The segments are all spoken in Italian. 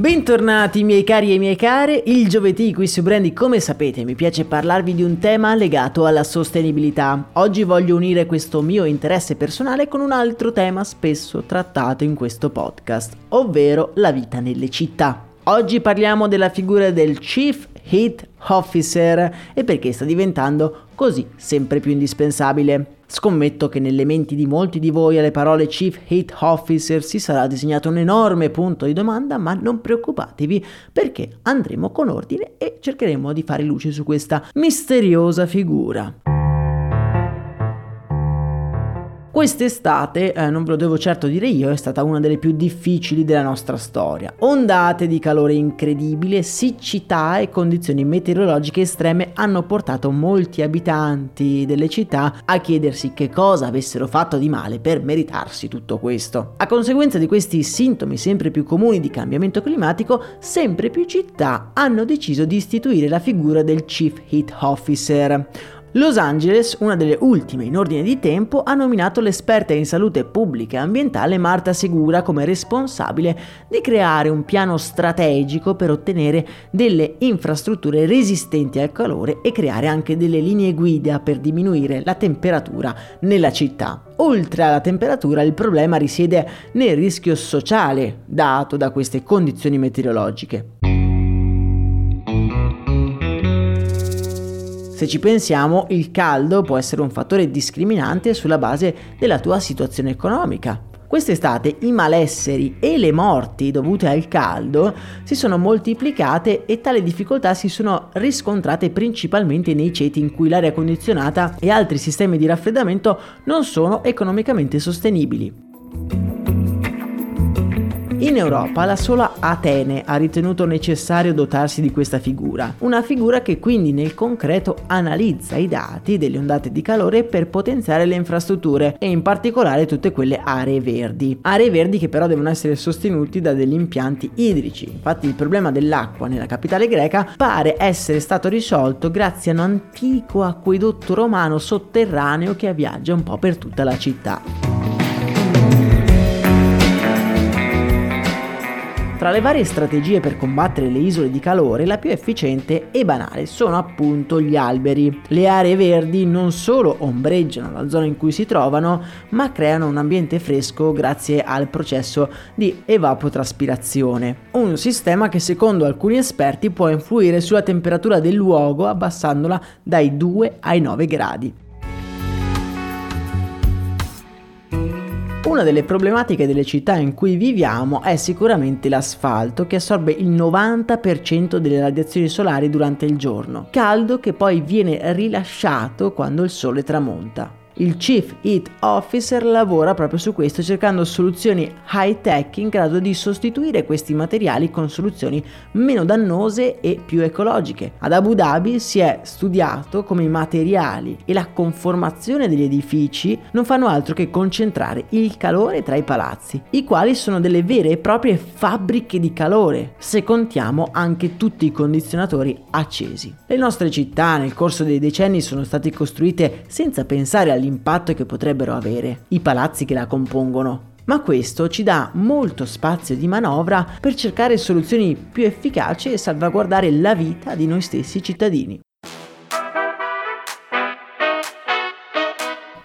Bentornati miei cari e miei care, il giovedì qui su Brandy come sapete mi piace parlarvi di un tema legato alla sostenibilità. Oggi voglio unire questo mio interesse personale con un altro tema spesso trattato in questo podcast, ovvero la vita nelle città. Oggi parliamo della figura del Chief Heat Officer e perché sta diventando così sempre più indispensabile. Scommetto che nelle menti di molti di voi alle parole Chief Hate Officer si sarà disegnato un enorme punto di domanda, ma non preoccupatevi perché andremo con ordine e cercheremo di fare luce su questa misteriosa figura. Quest'estate, eh, non ve lo devo certo dire io, è stata una delle più difficili della nostra storia. Ondate di calore incredibile, siccità e condizioni meteorologiche estreme hanno portato molti abitanti delle città a chiedersi che cosa avessero fatto di male per meritarsi tutto questo. A conseguenza di questi sintomi sempre più comuni di cambiamento climatico, sempre più città hanno deciso di istituire la figura del Chief Heat Officer Los Angeles, una delle ultime in ordine di tempo, ha nominato l'esperta in salute pubblica e ambientale Marta Segura come responsabile di creare un piano strategico per ottenere delle infrastrutture resistenti al calore e creare anche delle linee guida per diminuire la temperatura nella città. Oltre alla temperatura il problema risiede nel rischio sociale dato da queste condizioni meteorologiche. Se ci pensiamo, il caldo può essere un fattore discriminante sulla base della tua situazione economica. Quest'estate i malesseri e le morti dovute al caldo si sono moltiplicate e tali difficoltà si sono riscontrate principalmente nei ceti in cui l'aria condizionata e altri sistemi di raffreddamento non sono economicamente sostenibili. In Europa la sola Atene ha ritenuto necessario dotarsi di questa figura, una figura che quindi nel concreto analizza i dati delle ondate di calore per potenziare le infrastrutture e in particolare tutte quelle aree verdi. Aree verdi che però devono essere sostenuti da degli impianti idrici. Infatti il problema dell'acqua nella capitale greca pare essere stato risolto grazie a un antico acquedotto romano sotterraneo che viaggia un po' per tutta la città. Tra le varie strategie per combattere le isole di calore, la più efficiente e banale sono appunto gli alberi. Le aree verdi non solo ombreggiano la zona in cui si trovano, ma creano un ambiente fresco grazie al processo di evapotraspirazione. Un sistema che secondo alcuni esperti può influire sulla temperatura del luogo abbassandola dai 2 ai 9 gradi. Una delle problematiche delle città in cui viviamo è sicuramente l'asfalto che assorbe il 90% delle radiazioni solari durante il giorno, caldo che poi viene rilasciato quando il sole tramonta. Il Chief Heat Officer lavora proprio su questo cercando soluzioni high tech in grado di sostituire questi materiali con soluzioni meno dannose e più ecologiche. Ad Abu Dhabi si è studiato come i materiali e la conformazione degli edifici non fanno altro che concentrare il calore tra i palazzi, i quali sono delle vere e proprie fabbriche di calore, se contiamo anche tutti i condizionatori accesi. Le nostre città nel corso dei decenni sono state costruite senza pensare all'impatto che potrebbero avere i palazzi che la compongono. Ma questo ci dà molto spazio di manovra per cercare soluzioni più efficaci e salvaguardare la vita di noi stessi cittadini.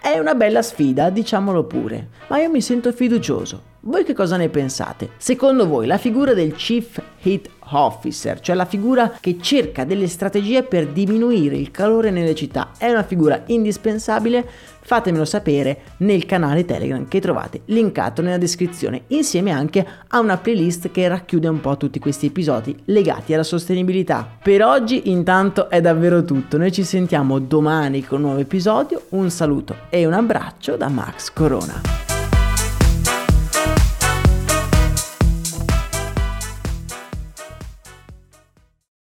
È una bella sfida, diciamolo pure, ma io mi sento fiducioso. Voi che cosa ne pensate? Secondo voi la figura del Chief Heat Officer, cioè la figura che cerca delle strategie per diminuire il calore nelle città, è una figura indispensabile? Fatemelo sapere nel canale Telegram che trovate linkato nella descrizione, insieme anche a una playlist che racchiude un po' tutti questi episodi legati alla sostenibilità. Per oggi intanto è davvero tutto, noi ci sentiamo domani con un nuovo episodio, un saluto e un abbraccio da Max Corona.